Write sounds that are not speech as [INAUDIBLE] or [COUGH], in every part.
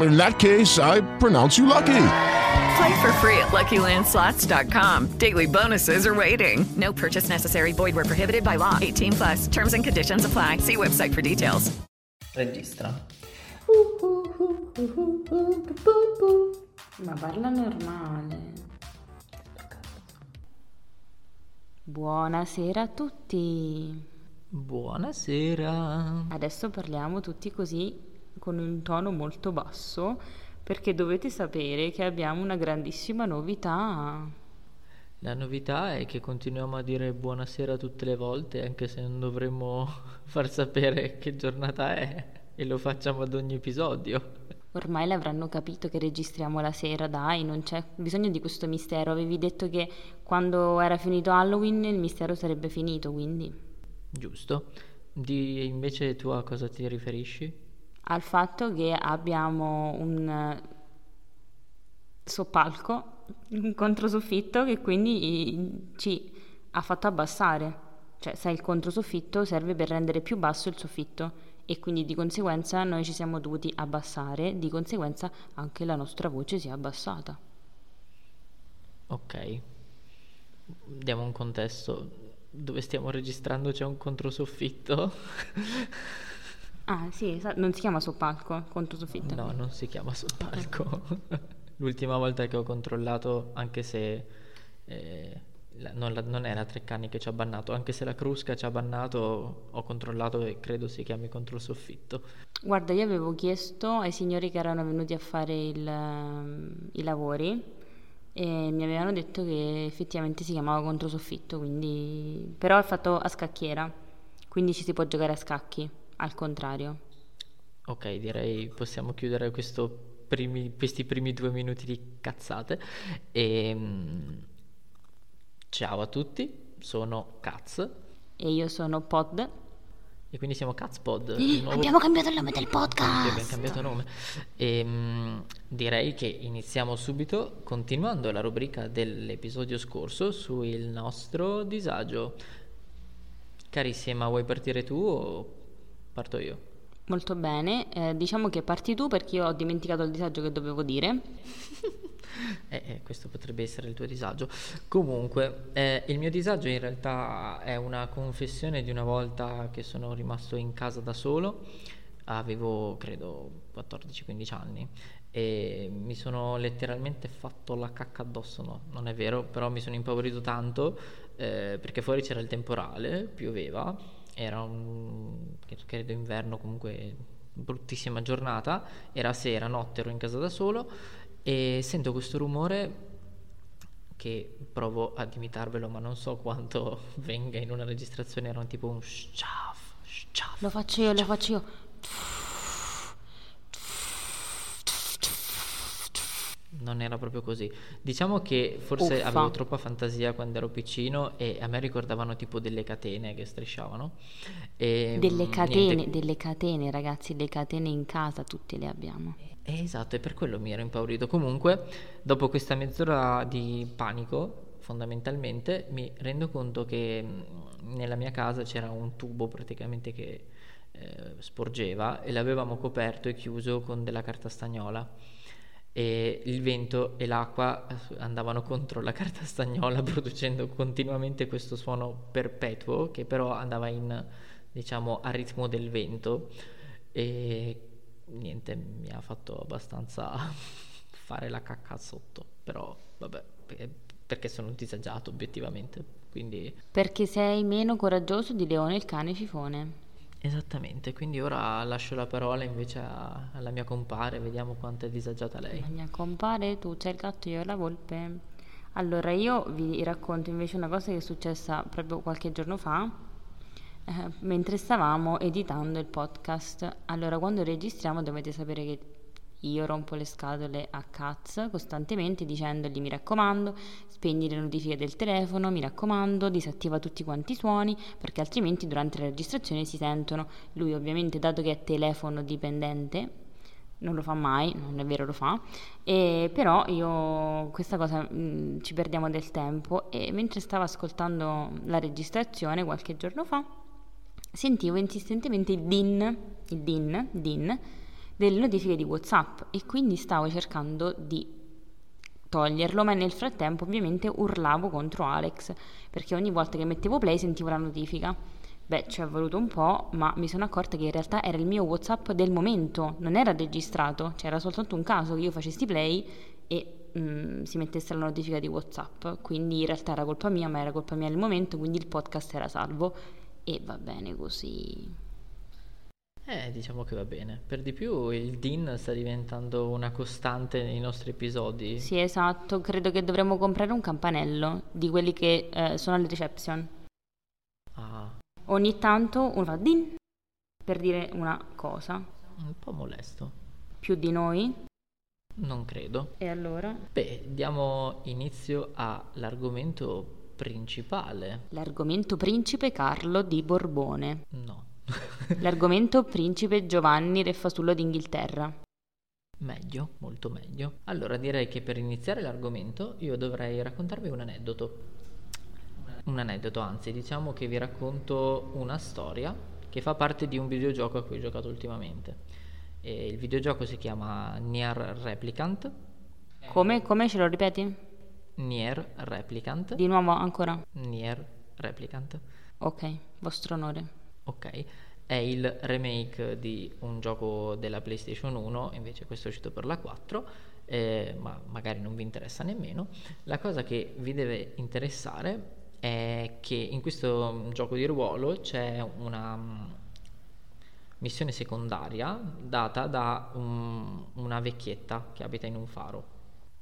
In that case, I pronounce you lucky. Play for free at LuckyLandSlots.com. Daily bonuses are waiting. No purchase necessary. Void where prohibited by law. 18 plus. Terms and conditions apply. See website for details. Registra. Ma parla normale. Buonasera a tutti. Buonasera. Adesso parliamo tutti così con un tono molto basso perché dovete sapere che abbiamo una grandissima novità. La novità è che continuiamo a dire buonasera tutte le volte, anche se non dovremmo [LAUGHS] far sapere che giornata è e lo facciamo ad ogni episodio. Ormai l'avranno capito che registriamo la sera, dai, non c'è bisogno di questo mistero. Avevi detto che quando era finito Halloween il mistero sarebbe finito, quindi Giusto. Di invece tu a cosa ti riferisci? Al fatto che abbiamo un eh, soppalco, un controsoffitto che quindi ci ha fatto abbassare. Cioè, sai, il controsoffitto serve per rendere più basso il soffitto e quindi di conseguenza noi ci siamo dovuti abbassare, di conseguenza anche la nostra voce si è abbassata. Ok. Diamo un contesto. Dove stiamo registrando c'è un controsoffitto? [LAUGHS] Ah, sì, non si chiama soppalco, controsoffitto. No, non si chiama soppalco. [LAUGHS] L'ultima volta che ho controllato, anche se eh, la- non, la- non era Treccani che ci ha bannato, anche se la Crusca ci ha bannato, ho controllato e credo si chiami controsoffitto. Guarda, io avevo chiesto ai signori che erano venuti a fare il, ehm, i lavori e mi avevano detto che effettivamente si chiamava controsoffitto, quindi... però è fatto a scacchiera, quindi ci si può giocare a scacchi, al contrario. Ok, direi possiamo chiudere primi- questi primi due minuti di cazzate. E, ciao a tutti, sono Katz E io sono Pod. e quindi siamo Katzpod. il [GASPS] nuovo- Abbiamo cambiato il nome del Sì, abbiamo podcast! cambiato nome. Ehm, direi che iniziamo subito continuando la rubrica dell'episodio scorso sul nostro disagio. Carissima, vuoi partire tu o parto io? Molto bene, eh, diciamo che parti tu perché io ho dimenticato il disagio che dovevo dire. [LAUGHS] Eh, eh, questo potrebbe essere il tuo disagio. Comunque, eh, il mio disagio in realtà è una confessione di una volta che sono rimasto in casa da solo. Avevo, credo, 14-15 anni e mi sono letteralmente fatto la cacca addosso. No, non è vero, però mi sono impaurito tanto eh, perché fuori c'era il temporale, pioveva, era un, credo inverno, comunque bruttissima giornata, era sera, notte, ero in casa da solo e sento questo rumore che provo ad imitarvelo, ma non so quanto [LAUGHS] venga in una registrazione, era tipo un sciaf, sciaf. Lo faccio io, lo faccio io. Non era proprio così. Diciamo che forse Uffa. avevo troppa fantasia quando ero piccino e a me ricordavano tipo delle catene che strisciavano. E, Delle mm, catene, niente. delle catene, ragazzi, le catene in casa tutte le abbiamo. Eh, esatto, e per quello mi ero impaurito. Comunque, dopo questa mezz'ora di panico, fondamentalmente, mi rendo conto che mh, nella mia casa c'era un tubo praticamente che eh, sporgeva e l'avevamo coperto e chiuso con della carta stagnola. E il vento e l'acqua eh, andavano contro la carta stagnola [LAUGHS] producendo continuamente questo suono perpetuo che però andava in, diciamo, a ritmo del vento. E niente, mi ha fatto abbastanza [LAUGHS] fare la cacca sotto, però vabbè, pe- perché sono disagiato obiettivamente, quindi Perché sei meno coraggioso di Leone il cane fifone. Esattamente, quindi ora lascio la parola invece a- alla mia compare, vediamo quanto è disagiata lei. La mia compare, tu c'hai il gatto, io ho la volpe. Allora, io vi racconto invece una cosa che è successa proprio qualche giorno fa, eh, mentre stavamo editando il podcast. Allora, quando registriamo dovete sapere che io rompo le scatole a Katz costantemente dicendogli mi raccomando, spegni le notifiche del telefono, mi raccomando, disattiva tutti quanti i suoni, perché altrimenti durante la registrazione si sentono. Lui ovviamente, dato che è telefono dipendente, non lo fa mai, non è vero lo fa, e però io questa cosa mh, ci perdiamo del tempo e mentre stavo ascoltando la registrazione qualche giorno fa sentivo insistentemente il din, il din, din delle notifiche di WhatsApp e quindi stavo cercando di toglierlo, ma nel frattempo ovviamente urlavo contro Alex perché ogni volta che mettevo play sentivo la notifica. Beh, ci è voluto un po', ma mi sono accorta che in realtà era il mio WhatsApp del momento, non era registrato, c'era soltanto un caso che io facessi play e mm, si mettesse la notifica di WhatsApp. Quindi in realtà era colpa mia, ma era colpa mia del momento, quindi il podcast era salvo e va bene così. Eh, diciamo che va bene. Per di più il Dean sta diventando una costante nei nostri episodi. Sì, esatto, credo che dovremmo comprare un campanello di quelli che eh, sono alle reception. Ah, Ogni tanto uno fa din per dire una cosa. un po' molesto. Più di noi. Non credo. E allora? Beh, diamo inizio all'argomento principale. L'argomento principe Carlo di Borbone. No. L'argomento principe Giovanni Re Fasullo d'Inghilterra. Meglio, molto meglio. Allora direi che per iniziare l'argomento io dovrei raccontarvi un aneddoto. Un aneddoto, anzi, diciamo che vi racconto una storia che fa parte di un videogioco a cui ho giocato ultimamente. E il videogioco si chiama Nier Replicant. Come? Come ce lo ripeti? Nier Replicant. Di nuovo ancora? Nier Replicant. Ok, vostro onore. Ok, è il remake di un gioco della PlayStation 1, invece questo è uscito per la 4, eh, ma magari non vi interessa nemmeno. La cosa che vi deve interessare è che in questo gioco di ruolo c'è una mm, missione secondaria data da un- una vecchietta che abita in un faro.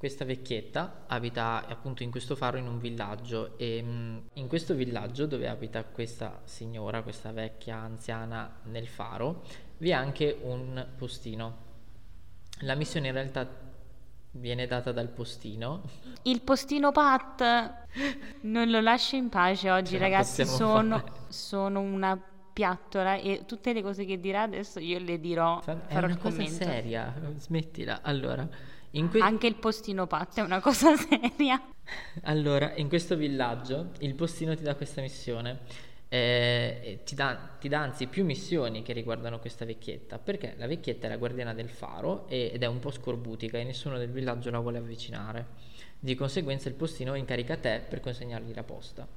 Questa vecchietta abita appunto in questo faro in un villaggio e mm, in questo villaggio dove abita questa signora, questa vecchia anziana nel faro, vi è anche un postino. La missione in realtà viene data dal postino. Il postino Pat! Non lo lascio in pace oggi, ragazzi. Sono, sono una piattola e tutte le cose che dirà adesso io le dirò. È farò una cosa commento. seria, smettila. Allora, que- Anche il postino Pat è una cosa [LAUGHS] seria. Allora, in questo villaggio il postino ti dà questa missione. eh, ti, dà, ti dà anzi più missioni che riguardano questa vecchietta perché la vecchietta è la guardiana del faro e- ed è un po' scorbutica e nessuno del villaggio la vuole avvicinare. Di conseguenza il postino incarica te per consegnargli la posta.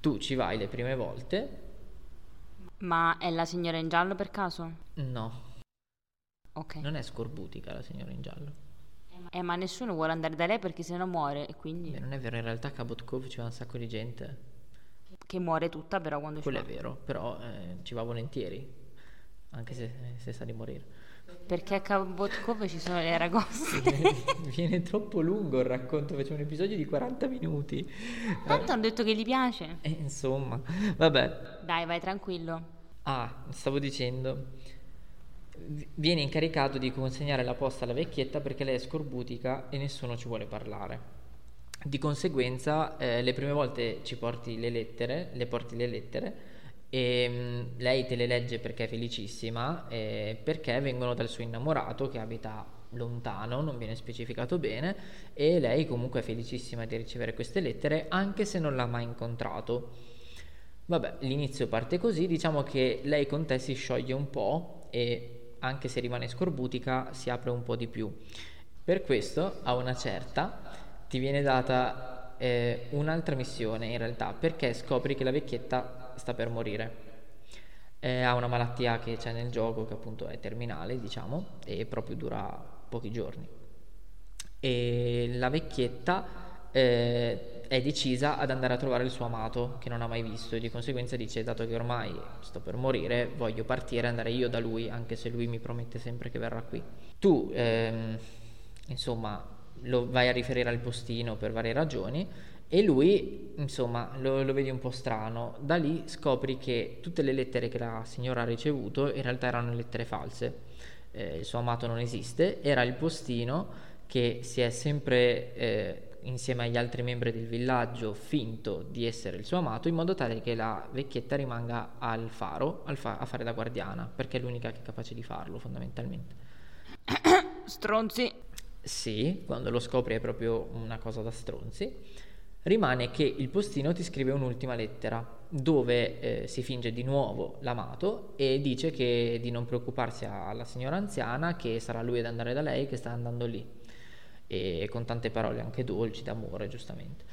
Tu ci vai le prime volte? Ma è la signora in giallo per caso? No, Ok. non è scorbutica la signora in giallo. Eh, ma nessuno vuole andare da lei perché sennò muore e quindi... Beh, non è vero, in realtà a Cabot Cove c'è un sacco di gente. Che muore tutta però quando ci Quello è vero, però eh, ci va volentieri, anche se, se sa di morire. Perché a Cabot Cove ci sono le aragoste. [LAUGHS] Viene troppo lungo il racconto, facciamo un episodio di 40 minuti. Tanto hanno detto che gli piace. Eh, insomma, vabbè. Dai, vai tranquillo. Ah, stavo dicendo, viene incaricato di consegnare la posta alla vecchietta perché lei è scorbutica e nessuno ci vuole parlare. Di conseguenza, eh, le prime volte ci porti le lettere, le porti le lettere e mm, lei te le legge perché è felicissima, eh, perché vengono dal suo innamorato che abita lontano, non viene specificato bene, e lei comunque è felicissima di ricevere queste lettere anche se non l'ha mai incontrato. Vabbè, l'inizio parte così, diciamo che lei con te si scioglie un po' e anche se rimane scorbutica si apre un po' di più. Per questo, a una certa, ti viene data eh, un'altra missione in realtà, perché scopri che la vecchietta sta per morire. Eh, ha una malattia che c'è nel gioco che appunto è terminale, diciamo, e proprio dura pochi giorni. E la vecchietta eh, è decisa ad andare a trovare il suo amato che non ha mai visto e di conseguenza dice dato che ormai sto per morire voglio partire e andare io da lui anche se lui mi promette sempre che verrà qui. Tu ehm, insomma lo vai a riferire al postino per varie ragioni e lui insomma lo, lo vedi un po' strano. Da lì scopri che tutte le lettere che la signora ha ricevuto in realtà erano lettere false. Eh, il suo amato non esiste, era il postino che si è sempre eh, insieme agli altri membri del villaggio finto di essere il suo amato in modo tale che la vecchietta rimanga al faro al fa- a fare da guardiana perché è l'unica che è capace di farlo fondamentalmente. [COUGHS] Stronzi. sì quando lo scopri è proprio una cosa da stronzi. Rimane che il postino ti scrive un'ultima lettera dove eh, si finge di nuovo l'amato e dice che di non preoccuparsi alla signora anziana che sarà lui ad andare da lei che sta andando lì e con tante parole anche dolci d'amore giustamente.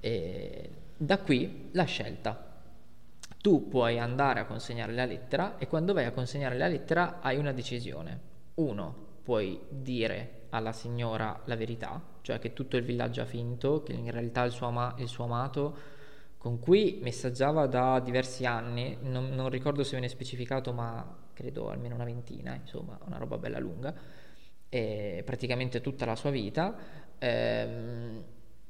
E da qui la scelta. Tu puoi andare a consegnare la lettera e quando vai a consegnare la lettera hai una decisione. Uno, puoi dire alla signora la verità, cioè che tutto il villaggio ha finto, che in realtà il suo, ama- il suo amato con cui messaggiava da diversi anni, non, non, ricordo se viene specificato, ma credo almeno una ventina, insomma, una roba bella lunga eh, praticamente tutta la sua vita, ehm,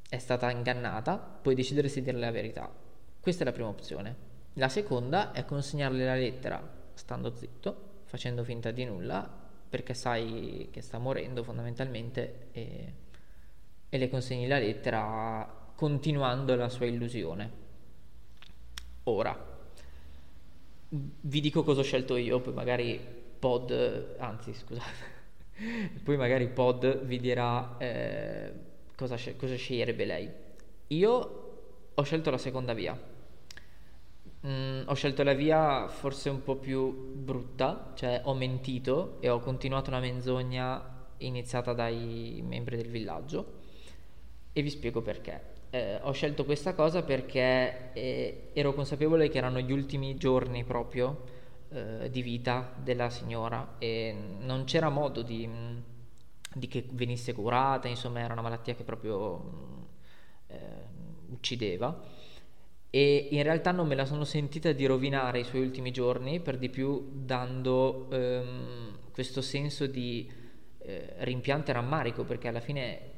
è stata ingannata, puoi decidere se dire la verità. Questa è la prima opzione. La seconda è consegnarle la lettera stando zitto, facendo finta di nulla, perché sai che sta morendo fondamentalmente e, e le consegni la lettera continuando la sua illusione. Ora, vi dico cosa ho scelto io, poi magari pod, anzi scusate, [LAUGHS] poi magari Pod vi dirà eh, cosa, cosa sceglierebbe lei. Io ho scelto la seconda via. Mm, ho scelto la via forse un po' più brutta, cioè ho mentito e ho continuato una menzogna iniziata dai membri del villaggio e vi spiego perché. Eh, ho scelto questa cosa perché eh, ero consapevole che erano gli ultimi giorni proprio eh, di vita della signora e non c'era modo di, mm, di, che venisse curata, insomma era una malattia che proprio mm, eh, uccideva. E in realtà non me la sono sentita di rovinare i suoi ultimi giorni, per di più dando ehm, questo senso di eh, rimpianto e rammarico, perché alla fine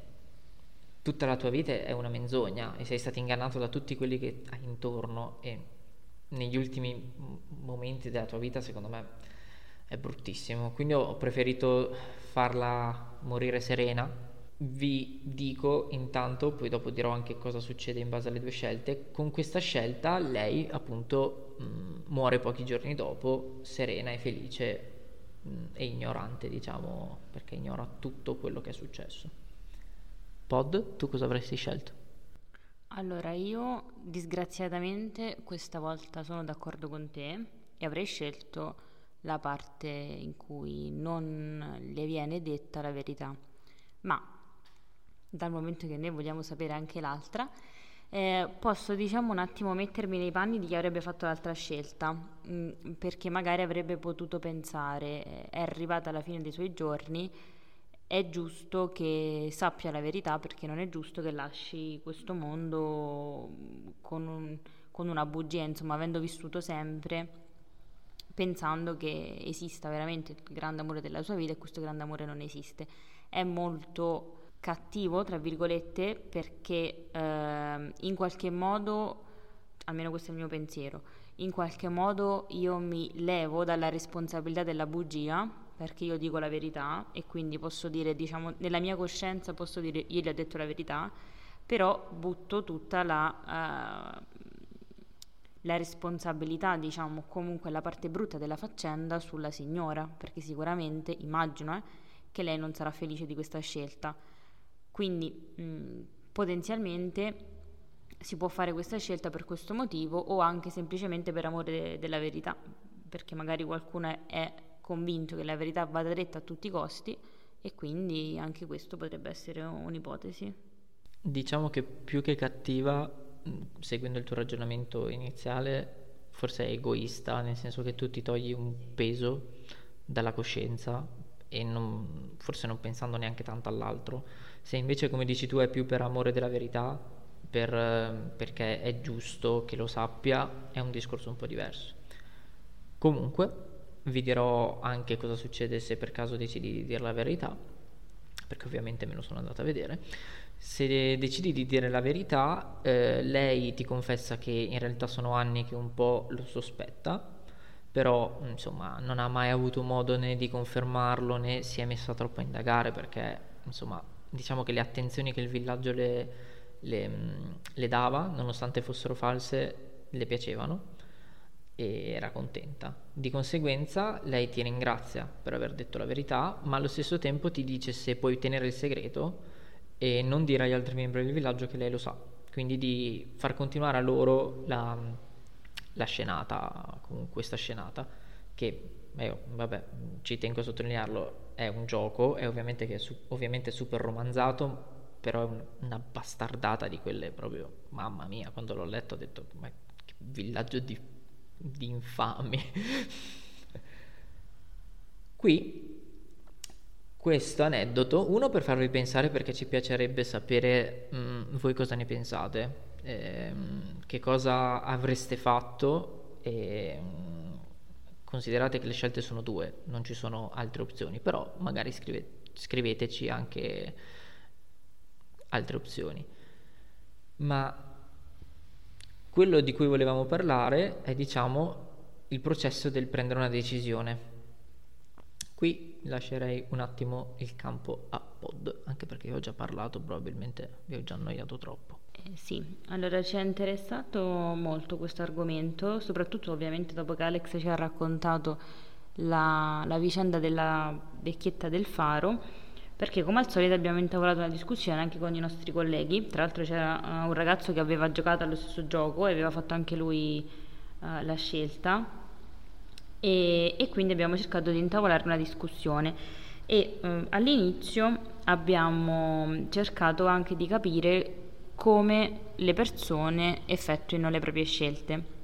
tutta la tua vita è una menzogna e sei stato ingannato da tutti quelli che hai intorno e negli ultimi momenti della tua vita secondo me è bruttissimo. Quindi ho preferito farla morire serena. Vi dico intanto poi dopo dirò anche cosa succede in base alle due scelte. Con questa scelta lei appunto mh, muore pochi giorni dopo serena e felice mh, e ignorante diciamo perché ignora tutto quello che è successo. Pod tu cosa avresti scelto? Allora, io disgraziatamente questa volta sono d'accordo con te e avrei scelto la parte in cui non le viene detta la verità. Ma dal momento che noi vogliamo sapere anche l'altra, eh, posso diciamo un attimo mettermi nei panni di chi avrebbe fatto l'altra scelta, mh, mm, perché magari avrebbe potuto pensare, eh, è arrivata alla fine dei suoi giorni, è giusto che sappia la verità perché non è giusto che lasci questo mondo con, un, con una bugia, insomma, avendo vissuto sempre pensando che esista veramente il grande amore della sua vita e questo grande amore non esiste. È molto cattivo, tra virgolette, perché eh, in qualche modo, almeno questo è il mio pensiero, in qualche modo io mi levo dalla responsabilità della bugia perché io dico la verità e quindi posso dire, diciamo, nella mia coscienza posso dire io gli ho detto la verità, però butto tutta la, uh, la responsabilità, diciamo, comunque la parte brutta della faccenda sulla signora, perché sicuramente immagino eh, che lei non sarà felice di questa scelta. Quindi mh, potenzialmente si può fare questa scelta per questo motivo o anche semplicemente per amore de- della verità, perché magari qualcuno è convinto che la verità vada detta a tutti i costi e quindi anche questo potrebbe essere un'ipotesi. Diciamo che più che cattiva, seguendo il tuo ragionamento iniziale, forse è egoista, nel senso che tu ti togli un peso dalla coscienza e non, forse non pensando neanche tanto all'altro. Se invece, come dici tu, è più per amore della verità, per, perché è giusto che lo sappia, è un discorso un po' diverso. Comunque, vi dirò anche cosa succede se per caso decidi di dire la verità, perché ovviamente me lo sono andato a vedere. Se decidi di dire la verità, eh, lei ti confessa che in realtà sono anni che un po' lo sospetta, però insomma non ha mai avuto modo né di confermarlo né si è messa troppo a indagare perché insomma diciamo che le attenzioni che il villaggio le, le, le dava, nonostante fossero false, le piacevano e era contenta. Di conseguenza lei ti ringrazia per aver detto la verità, ma allo stesso tempo ti dice se puoi tenere il segreto e non dire agli altri membri del villaggio che lei lo sa. Quindi di far continuare a loro la, la scenata, questa scenata, che eh, vabbè, ci tengo a sottolinearlo, è un gioco, è ovviamente, che è su, ovviamente super romanzato, però è un, una bastardata di quelle proprio, mamma mia, quando l'ho letto ho detto, ma che villaggio di di infami. Qui questo aneddoto, uno per farvi pensare perché ci piacerebbe sapere mh, mm, voi cosa ne pensate, ehm, che cosa avreste fatto e mh, mm, considerate che le scelte sono due, non ci sono altre opzioni, però magari scrive, scriveteci anche altre opzioni. Ma quello di cui volevamo parlare è, diciamo, il processo del prendere una decisione. Qui lascerei un attimo il campo a pod, anche perché ho già parlato, probabilmente vi ho già annoiato troppo. Eh, sì, allora ci è interessato molto questo argomento, soprattutto ovviamente dopo che Alex ci ha raccontato la, la vicenda della vecchietta del faro perché come al solito abbiamo intavolato una discussione anche con i nostri colleghi, tra l'altro c'era uh, un ragazzo che aveva giocato allo stesso gioco e aveva fatto anche lui uh, la scelta. E, e, quindi abbiamo cercato di intavolare una discussione. E uh, all'inizio abbiamo cercato anche di capire come le persone effettuino le proprie scelte.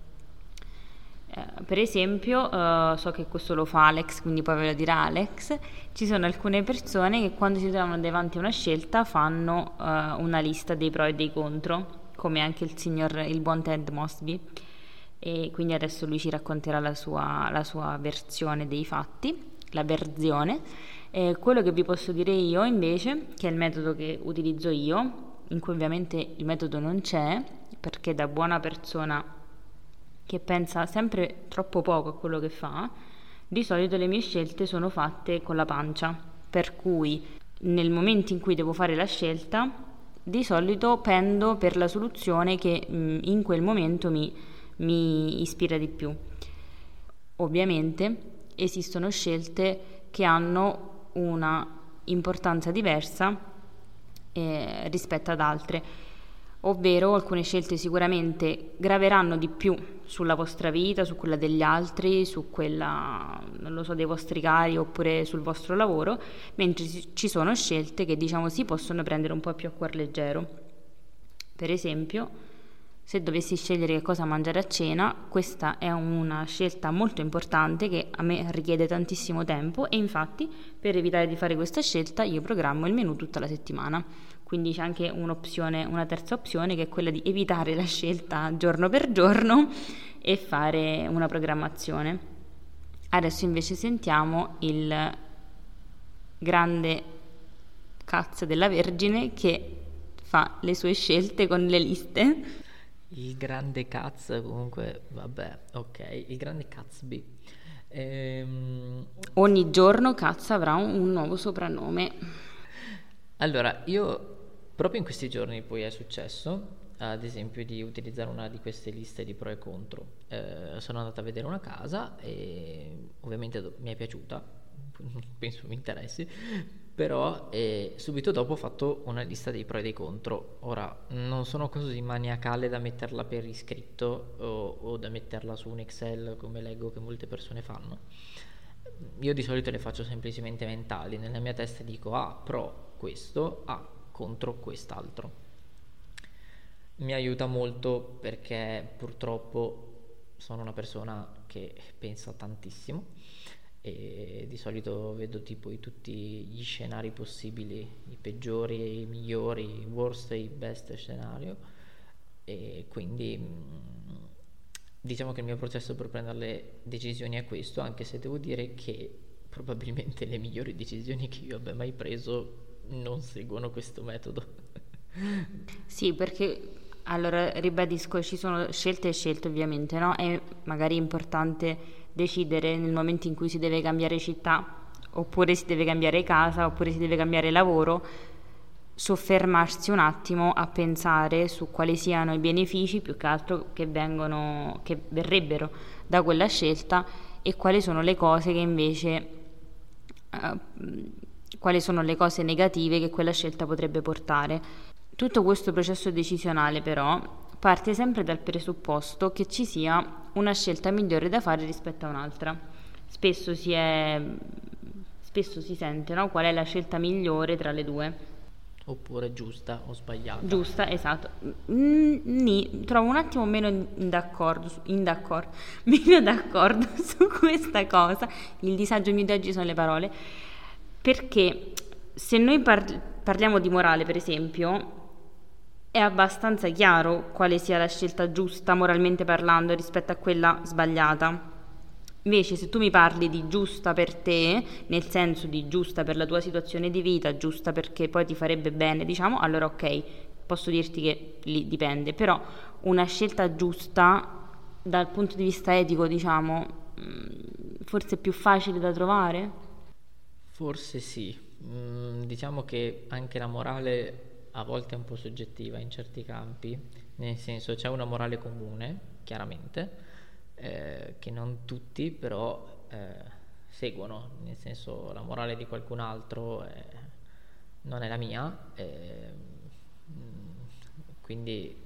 Eh, per esempio, uh, so che questo lo fa Alex, quindi poi ve lo dirà Alex, ci sono alcune persone che quando si trovano davanti a una scelta fanno uh, una lista dei pro e dei contro, come anche il signor, il buon Ted Mosby, e quindi adesso lui ci racconterà la sua, la sua versione dei fatti, la versione. Quello che vi posso dire io invece, che è il metodo che utilizzo io, in cui ovviamente il metodo non c'è, perché da buona persona che pensa sempre troppo poco a quello che fa, di solito le mie scelte sono fatte con la pancia, per cui nel momento in cui devo fare la scelta, di solito pendo per la soluzione che mm, in quel momento mi, mi ispira di più. Ovviamente esistono scelte che hanno una importanza diversa eh, rispetto ad altre ovvero alcune scelte sicuramente graveranno di più sulla vostra vita, su quella degli altri, su quella, so, dei vostri cari oppure sul vostro lavoro, mentre ci sono scelte che diciamo si possono prendere un po' più a cuor leggero. Per esempio, se dovessi scegliere che cosa mangiare a cena, questa è una scelta molto importante che a me richiede tantissimo tempo e infatti per evitare di fare questa scelta io programmo il menù tutta la settimana quindi c'è anche un'opzione, una terza opzione che è quella di evitare la scelta giorno per giorno e fare una programmazione. Adesso invece sentiamo il grande cazzo della Vergine che fa le sue scelte con le liste. Il grande cazzo comunque, vabbè, ok, il grande Catsby. Ehm... Ogni giorno Cazzo avrà un, un nuovo soprannome. Allora, io Proprio in questi giorni poi è successo, ad esempio, di utilizzare una di queste liste di pro e contro. Eh, sono andata a vedere una casa e ovviamente mi è piaciuta, [LAUGHS] penso mi interessi, però eh, subito dopo ho fatto una lista dei pro e dei contro. Ora, non sono così maniacale da metterla per iscritto o, o da metterla su un Excel come leggo che molte persone fanno. Io di solito le faccio semplicemente mentali, nella mia testa dico ah, pro questo, ah, contro quest'altro. Mi aiuta molto perché purtroppo sono una persona che pensa tantissimo e di solito vedo tipo i, tutti gli scenari possibili, i peggiori e i migliori, i worst e i best scenario e quindi mm, diciamo che il mio processo per prendere le decisioni è questo, anche se devo dire che probabilmente le migliori decisioni che io abbia mai preso non seguono questo metodo. [LAUGHS] Sì, perché allora ribadisco, ci sono scelte e scelte ovviamente, no? È magari importante decidere nel momento in cui si deve cambiare città, oppure si deve cambiare casa, oppure si deve cambiare lavoro, soffermarsi un attimo a pensare su quali siano i benefici più che altro che, vengono, che verrebbero da quella scelta e quali sono le cose che invece uh, quali sono le cose negative che quella scelta potrebbe portare. Tutto questo processo decisionale però parte sempre dal presupposto che ci sia una scelta migliore da fare rispetto a un'altra. Spesso si, è, spesso si sente no? qual è la scelta migliore tra le due. Oppure giusta o sbagliata. Giusta, esatto. Mm, ni, trovo un attimo meno in d'accordo, in d'accordo, [LAUGHS] meno d'accordo [LAUGHS] su questa cosa. Il disagio mio di oggi sono le parole. Perché se noi par- parliamo di morale, per esempio, è abbastanza chiaro quale sia la scelta giusta moralmente parlando rispetto a quella sbagliata. Invece se tu mi parli di giusta per te, nel senso di giusta per la tua situazione di vita, giusta perché poi ti farebbe bene, diciamo, allora ok, posso dirti che lì dipende, però una scelta giusta dal punto di vista etico, diciamo, mm, forse è più facile da trovare? Forse sì, mm, diciamo che anche la morale a volte è un po' soggettiva in certi campi, nel senso c'è una morale comune, chiaramente, eh, che non tutti però eh, seguono, nel senso la morale di qualcun altro eh, non è la mia, eh, quindi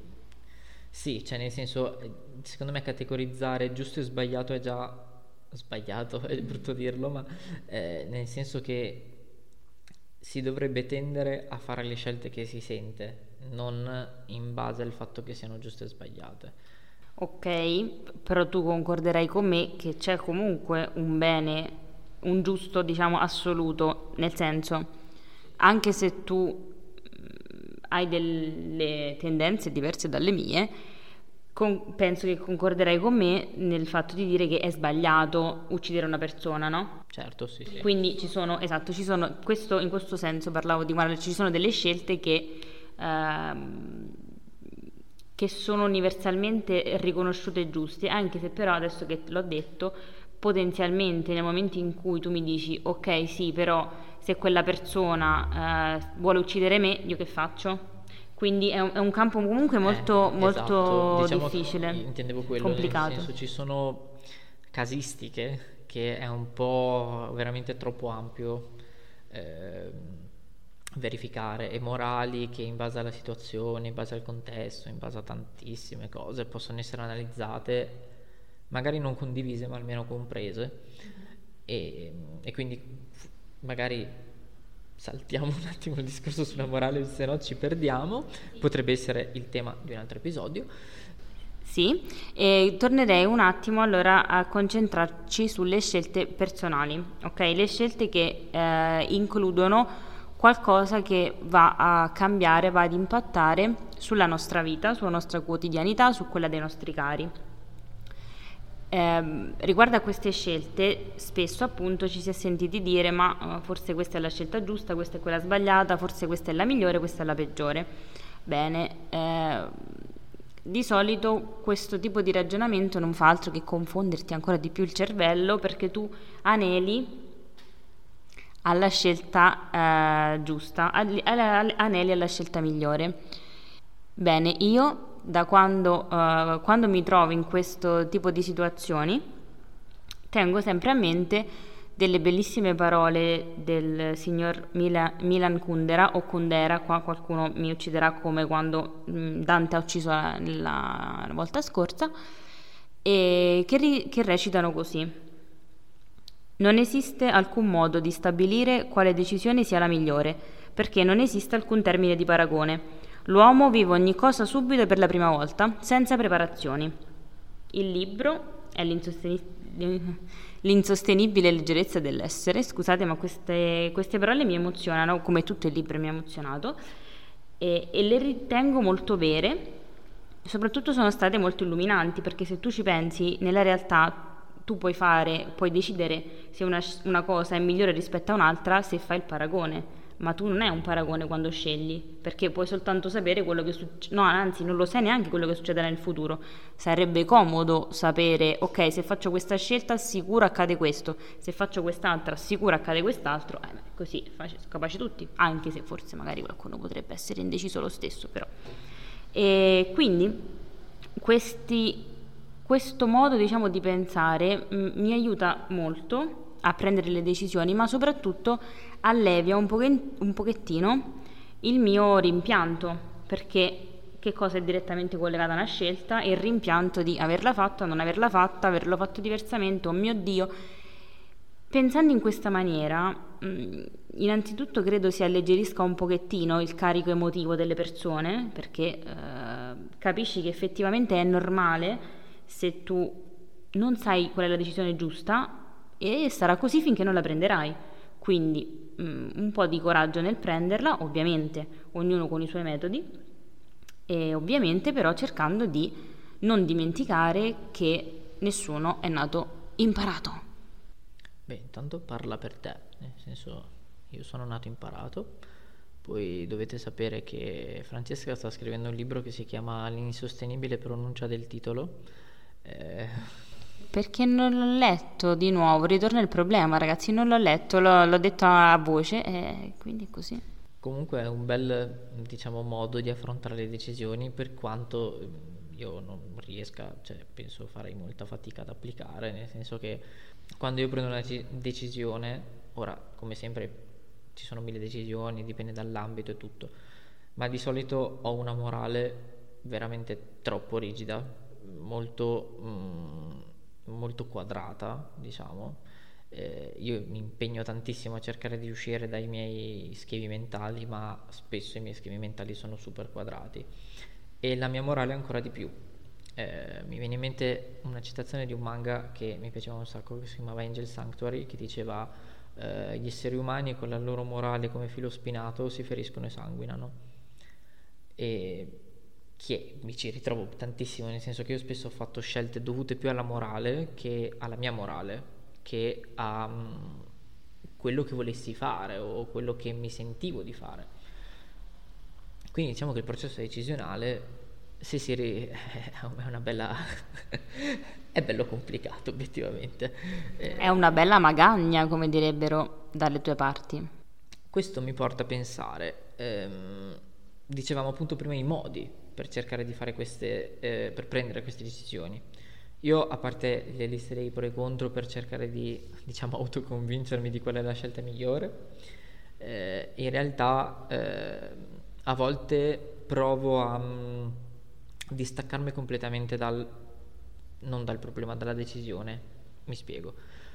sì, cioè nel senso, secondo me categorizzare giusto e sbagliato è già sbagliato, [LAUGHS] è brutto dirlo, ma eh, nel senso che si dovrebbe tendere a fare le scelte che si sente, non in base al fatto che siano giuste e sbagliate. Ok, però tu concorderai con me che c'è comunque un bene, un giusto, diciamo, assoluto, nel senso, anche se tu mm, hai delle tendenze diverse dalle mie, con, penso che concorderai con me nel fatto di dire che è sbagliato uccidere una persona, no? Certo, sì, sì. Quindi ci sono, esatto, ci sono, questo, in questo senso parlavo di guarda, ci sono delle scelte che, ehm, che sono universalmente riconosciute e giuste, anche se però adesso che l'ho detto, potenzialmente nel momento in cui tu mi dici ok sì, però se quella persona eh, vuole uccidere me, io che faccio? Quindi è un, è un campo comunque molto, eh, molto esatto. diciamo difficile. Intendevo quello, complicato. senso ci sono casistiche che è un po' veramente troppo ampio eh, verificare e morali che in base alla situazione, in base al contesto, in base a tantissime cose possono essere analizzate, magari non condivise ma almeno comprese e, e quindi magari saltiamo [LAUGHS] un attimo il discorso sulla morale, se no ci perdiamo, potrebbe essere il tema di un altro episodio. Sì, e tornerei un attimo allora a concentrarci sulle scelte personali, ok? Le scelte che eh, includono qualcosa che va a cambiare, va ad impattare sulla nostra vita, sulla nostra quotidianità, su quella dei nostri cari. Eh, riguardo a queste scelte, spesso appunto ci si è sentiti dire ma uh, forse questa è la scelta giusta, questa è quella sbagliata, forse questa è la migliore, questa è la peggiore. Bene, eh, di solito questo tipo di ragionamento non fa altro che confonderti ancora di più il cervello perché tu aneli alla scelta eh, giusta, aneli alla scelta migliore. Bene, io da quando, uh, quando mi trovo in questo tipo di situazioni, tengo sempre a mente delle bellissime parole del signor Mila, Milan Kundera o Kundera, qua qualcuno mi ucciderà come quando mm, Dante ha ucciso la, la, la volta scorsa, che, ri, che recitano così. Non esiste alcun modo di stabilire quale decisione sia la migliore, perché non esiste alcun termine di paragone. L'uomo vive ogni cosa subito e per la prima volta, senza preparazioni. Il libro è l'insostenibile l'insostenibile leggerezza dell'essere. Scusate, ma queste, queste parole mi emozionano, come tutto il libro mi ha emozionato, e, e le ritengo molto vere. Soprattutto sono state molto illuminanti perché se tu ci pensi, nella realtà tu puoi fare, puoi decidere se una, una cosa è migliore rispetto a un'altra se fai il paragone ma tu non è un paragone quando scegli, perché puoi soltanto sapere quello che succede, no, anzi, non lo sai neanche quello che succederà nel futuro. Sarebbe comodo sapere, ok, se faccio questa scelta sicuro accade questo, se faccio quest'altra sicuro accade quest'altro, eh, così sono capaci tutti, anche se forse magari qualcuno potrebbe essere indeciso lo stesso, però. E quindi questi, questo modo, diciamo, di pensare m- mm, mi aiuta molto a prendere le decisioni, ma soprattutto allevia un, poche, un pochettino il mio rimpianto, perché che cosa è direttamente collegata a una scelta? Il rimpianto di averla fatta, non averla fatta, averlo fatto diversamente, oh mio Dio. Pensando in questa maniera, mm, innanzitutto credo si alleggerisca un pochettino il carico emotivo delle persone, perché eh, capisci che effettivamente è normale se tu non sai qual è la decisione giusta e sarà così finché non la prenderai. Quindi um, un po' di coraggio nel prenderla, ovviamente ognuno con i suoi metodi e ovviamente però cercando di non dimenticare che nessuno è nato imparato. Beh, intanto parla per te, nel senso io sono nato imparato, poi dovete sapere che Francesca sta scrivendo un libro che si chiama L'insostenibile pronuncia del titolo. Eh, perché non l'ho letto di nuovo, ritorna il problema ragazzi, non l'ho letto, l'ho, l'ho detto a voce e quindi è così. Comunque è un bel diciamo, modo di affrontare le decisioni per quanto io non riesca, cioè penso farei molta fatica ad applicare, nel senso che quando io prendo una decisione, ora come sempre ci sono mille decisioni, dipende dall'ambito e tutto, ma di solito ho una morale veramente troppo rigida, molto... Mm, molto quadrata, diciamo. Eh, io mi impegno tantissimo a cercare di uscire dai miei schemi mentali, ma spesso i miei schemi mentali sono super quadrati. E la mia morale ancora di più. Eh, mi viene in mente una citazione di un manga che mi piaceva un sacco, che si chiamava Angel Sanctuary, che diceva eh, gli esseri umani con la loro morale come filo spinato si feriscono e sanguinano. E che mi ci ritrovo tantissimo, nel senso che io spesso ho fatto scelte dovute più alla morale che alla mia morale, che a um, quello che volessi fare o quello che mi sentivo di fare. Quindi diciamo che il processo decisionale se si ri... [LAUGHS] è una bella [LAUGHS] è bello complicato obiettivamente. È una bella magagna, come direbbero dalle tue parti. Questo mi porta a pensare ehm, dicevamo appunto prima i modi per cercare di fare queste, eh, per prendere queste decisioni. Io, a parte le liste dei pro e contro per cercare di, diciamo, autoconvincermi di qual è la scelta migliore, eh, in realtà eh, a volte provo a um, distaccarmi completamente dal, non dal problema, dalla decisione. Mi spiego.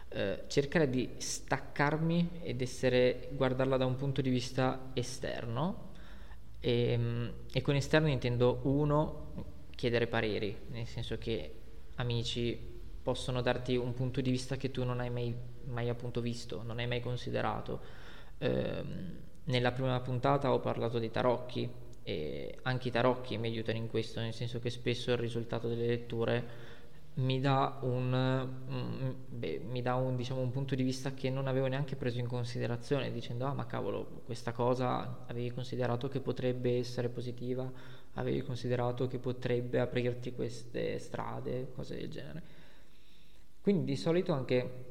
Eh, cercare di staccarmi ed essere, guardarla da un punto di vista esterno e, ehm, e con esterno intendo uno, chiedere pareri, nel senso che amici possono darti un punto di vista che tu non hai mai, mai appunto visto, non hai mai considerato. Eh, nella prima puntata ho parlato dei tarocchi e anche i tarocchi mi aiutano in questo, nel senso che spesso il risultato delle letture mi dà un, beh, mi dà un, diciamo, un punto di vista che non avevo neanche preso in considerazione, dicendo: Ah, ma cavolo, questa cosa avevi considerato che potrebbe essere positiva, avevi considerato che potrebbe aprirti queste strade, cose del genere. Quindi di solito anche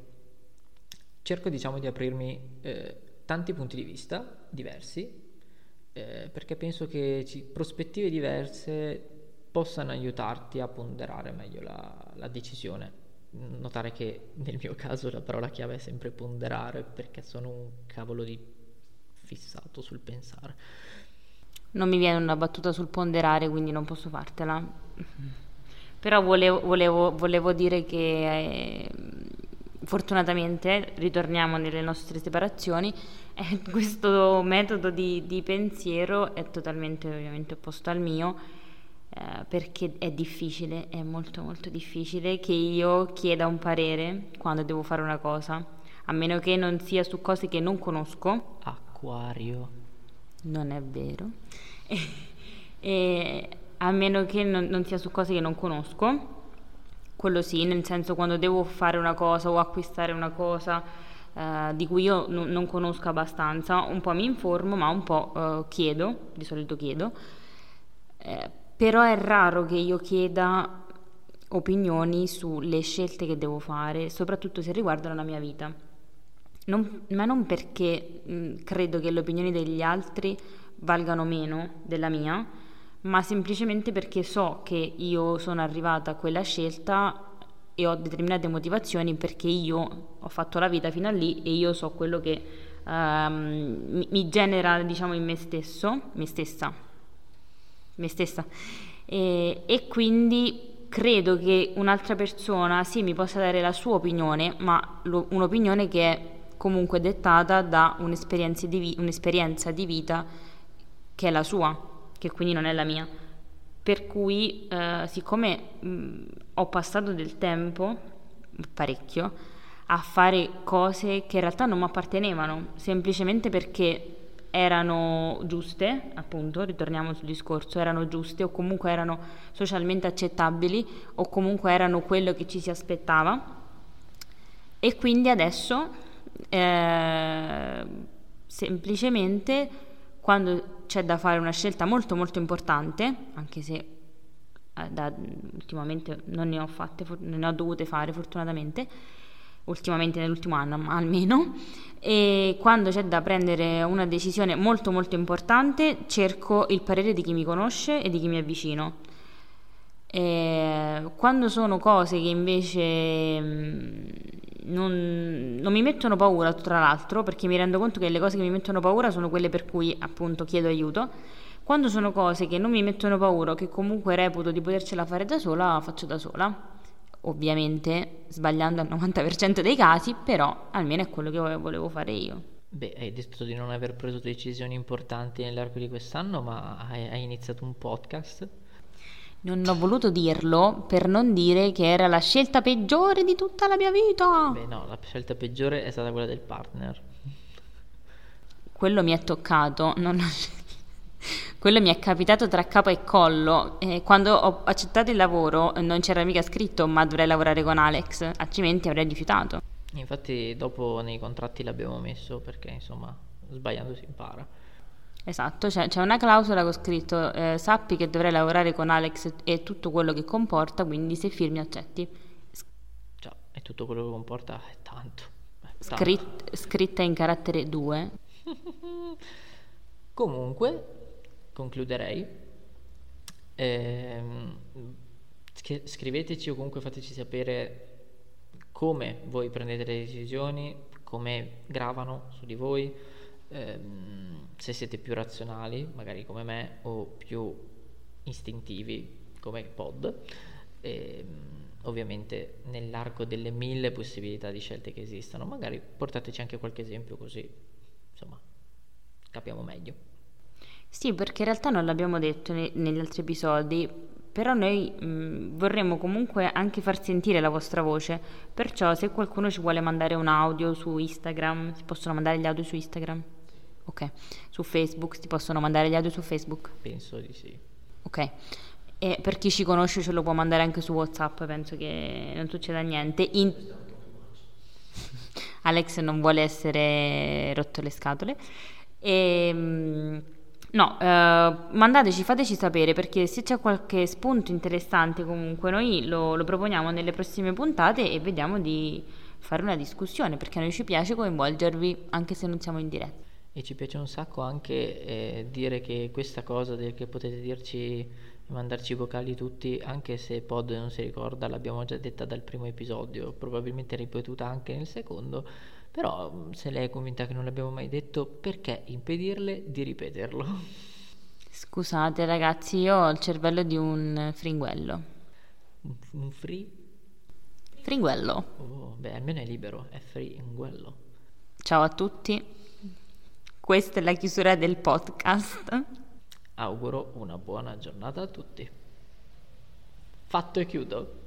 cerco, diciamo, di aprirmi eh, tanti punti di vista diversi, eh, perché penso che ci, prospettive diverse possano aiutarti a ponderare meglio la, la decisione. Notare che nel mio caso la parola chiave è sempre ponderare perché sono un cavolo di fissato sul pensare. Non mi viene una battuta sul ponderare, quindi non posso fartela. Però volevo, volevo, volevo dire che eh, fortunatamente, ritorniamo nelle nostre separazioni, eh, [LAUGHS] questo metodo di, di pensiero è totalmente ovviamente opposto al mio eh, perché è difficile, è molto molto difficile che io chieda un parere quando devo fare una cosa, a meno che non sia su cose che non conosco. Acquario. Non è vero. [LAUGHS] e a meno che non, non sia su cose che non conosco. Quello sì, nel senso quando devo fare una cosa o acquistare una cosa eh, di cui io n- non conosco abbastanza, un po' mi informo, ma un po' eh, chiedo, di solito chiedo. Eh, però è raro che io chieda opinioni sulle scelte che devo fare, soprattutto se riguardano la mia vita. Non, ma non perché mh, credo che le opinioni degli altri valgano meno della mia, ma semplicemente perché so che io sono arrivata a quella scelta e ho determinate motivazioni perché io ho fatto la vita fino a lì e io so quello che um, mi, mi, genera, diciamo, in me stesso, me stessa, me stessa. E, e quindi credo che un'altra persona sì mi possa dare la sua opinione, ma lo, un'opinione che è comunque dettata da un'esperienza di, vi- un'esperienza di vita che è la sua che quindi non è la mia. Per cui, eh, siccome mh, ho passato del tempo, parecchio, a fare cose che in realtà non mi appartenevano, semplicemente perché erano giuste, appunto, ritorniamo sul discorso, erano giuste o comunque erano socialmente accettabili o comunque erano quello che ci si aspettava. E quindi adesso eh, semplicemente quando c'è da fare una scelta molto molto importante, anche se eh, da, ultimamente non ne ho fatte, non ne ho dovute fare fortunatamente, ultimamente nell'ultimo anno almeno, e quando c'è da prendere una decisione molto molto importante cerco il parere di chi mi conosce e di chi mi avvicino. E quando sono cose che invece mm, non, non, mi mettono paura, tra l'altro, perché mi rendo conto che le cose che mi mettono paura sono quelle per cui appunto chiedo aiuto. Quando sono cose che non mi mettono paura, che comunque reputo di potercela fare da sola, faccio da sola. Ovviamente sbagliando al 90% dei casi, però almeno è quello che volevo fare io. Beh, hai detto di non aver preso decisioni importanti nell'arco di quest'anno, ma hai, hai iniziato un podcast non ho voluto dirlo per non dire che era la scelta peggiore di tutta la mia vita. Beh, no, la scelta peggiore è stata quella del partner. Quello mi è toccato, non... quello mi è capitato tra capo e collo. E quando ho accettato il lavoro non c'era mica scritto ma dovrei lavorare con Alex, altrimenti avrei rifiutato. Infatti dopo nei contratti l'abbiamo messo perché insomma sbagliando si impara. Esatto, c'è, c'è, una clausola con scritto eh, sappi che dovrai lavorare con Alex e tutto quello che comporta, quindi se firmi accetti. Già, e tutto quello che comporta è tanto. È tanto. Scritt, scritta in carattere 2. [LAUGHS] Comunque, concluderei. Eh, scriveteci o comunque fateci sapere come voi prendete le decisioni, come gravano su di voi ehm, se siete più razionali, magari come me, o più istintivi come pod, ehm, ovviamente nell'arco delle mille possibilità di scelte che esistono, magari portateci anche qualche esempio così, insomma, capiamo meglio. Sì, perché in realtà non l'abbiamo detto ne- negli altri episodi, però noi mh, vorremmo comunque anche far sentire la vostra voce, perciò se qualcuno ci vuole mandare un audio su Instagram, si possono mandare gli audio su Instagram? Ok, su Facebook si possono mandare gli audio su Facebook? Penso di sì. Ok, e per chi ci conosce ce lo può mandare anche su WhatsApp, penso che non succeda niente. In... [LAUGHS] Alex non vuole essere rotto le scatole. E, ehm, no, eh, mandateci, fateci sapere perché se c'è qualche spunto interessante comunque noi lo, lo proponiamo nelle prossime puntate e vediamo di fare una discussione perché a noi ci piace coinvolgervi anche se non siamo in diretta. E ci piace un sacco anche eh, dire che questa cosa del che potete dirci mandarci vocali tutti anche se Pod non si ricorda l'abbiamo già detta dal primo episodio probabilmente ripetuta anche nel secondo però mm, se lei è convinta che non l'abbiamo mai detto perché impedirle di ripeterlo scusate ragazzi io ho il cervello di un fringuello un, un free? fringuello oh, beh almeno è libero è fringuello ciao a tutti questa è la chiusura del podcast. Auguro una buona giornata a tutti. Fatto e chiudo.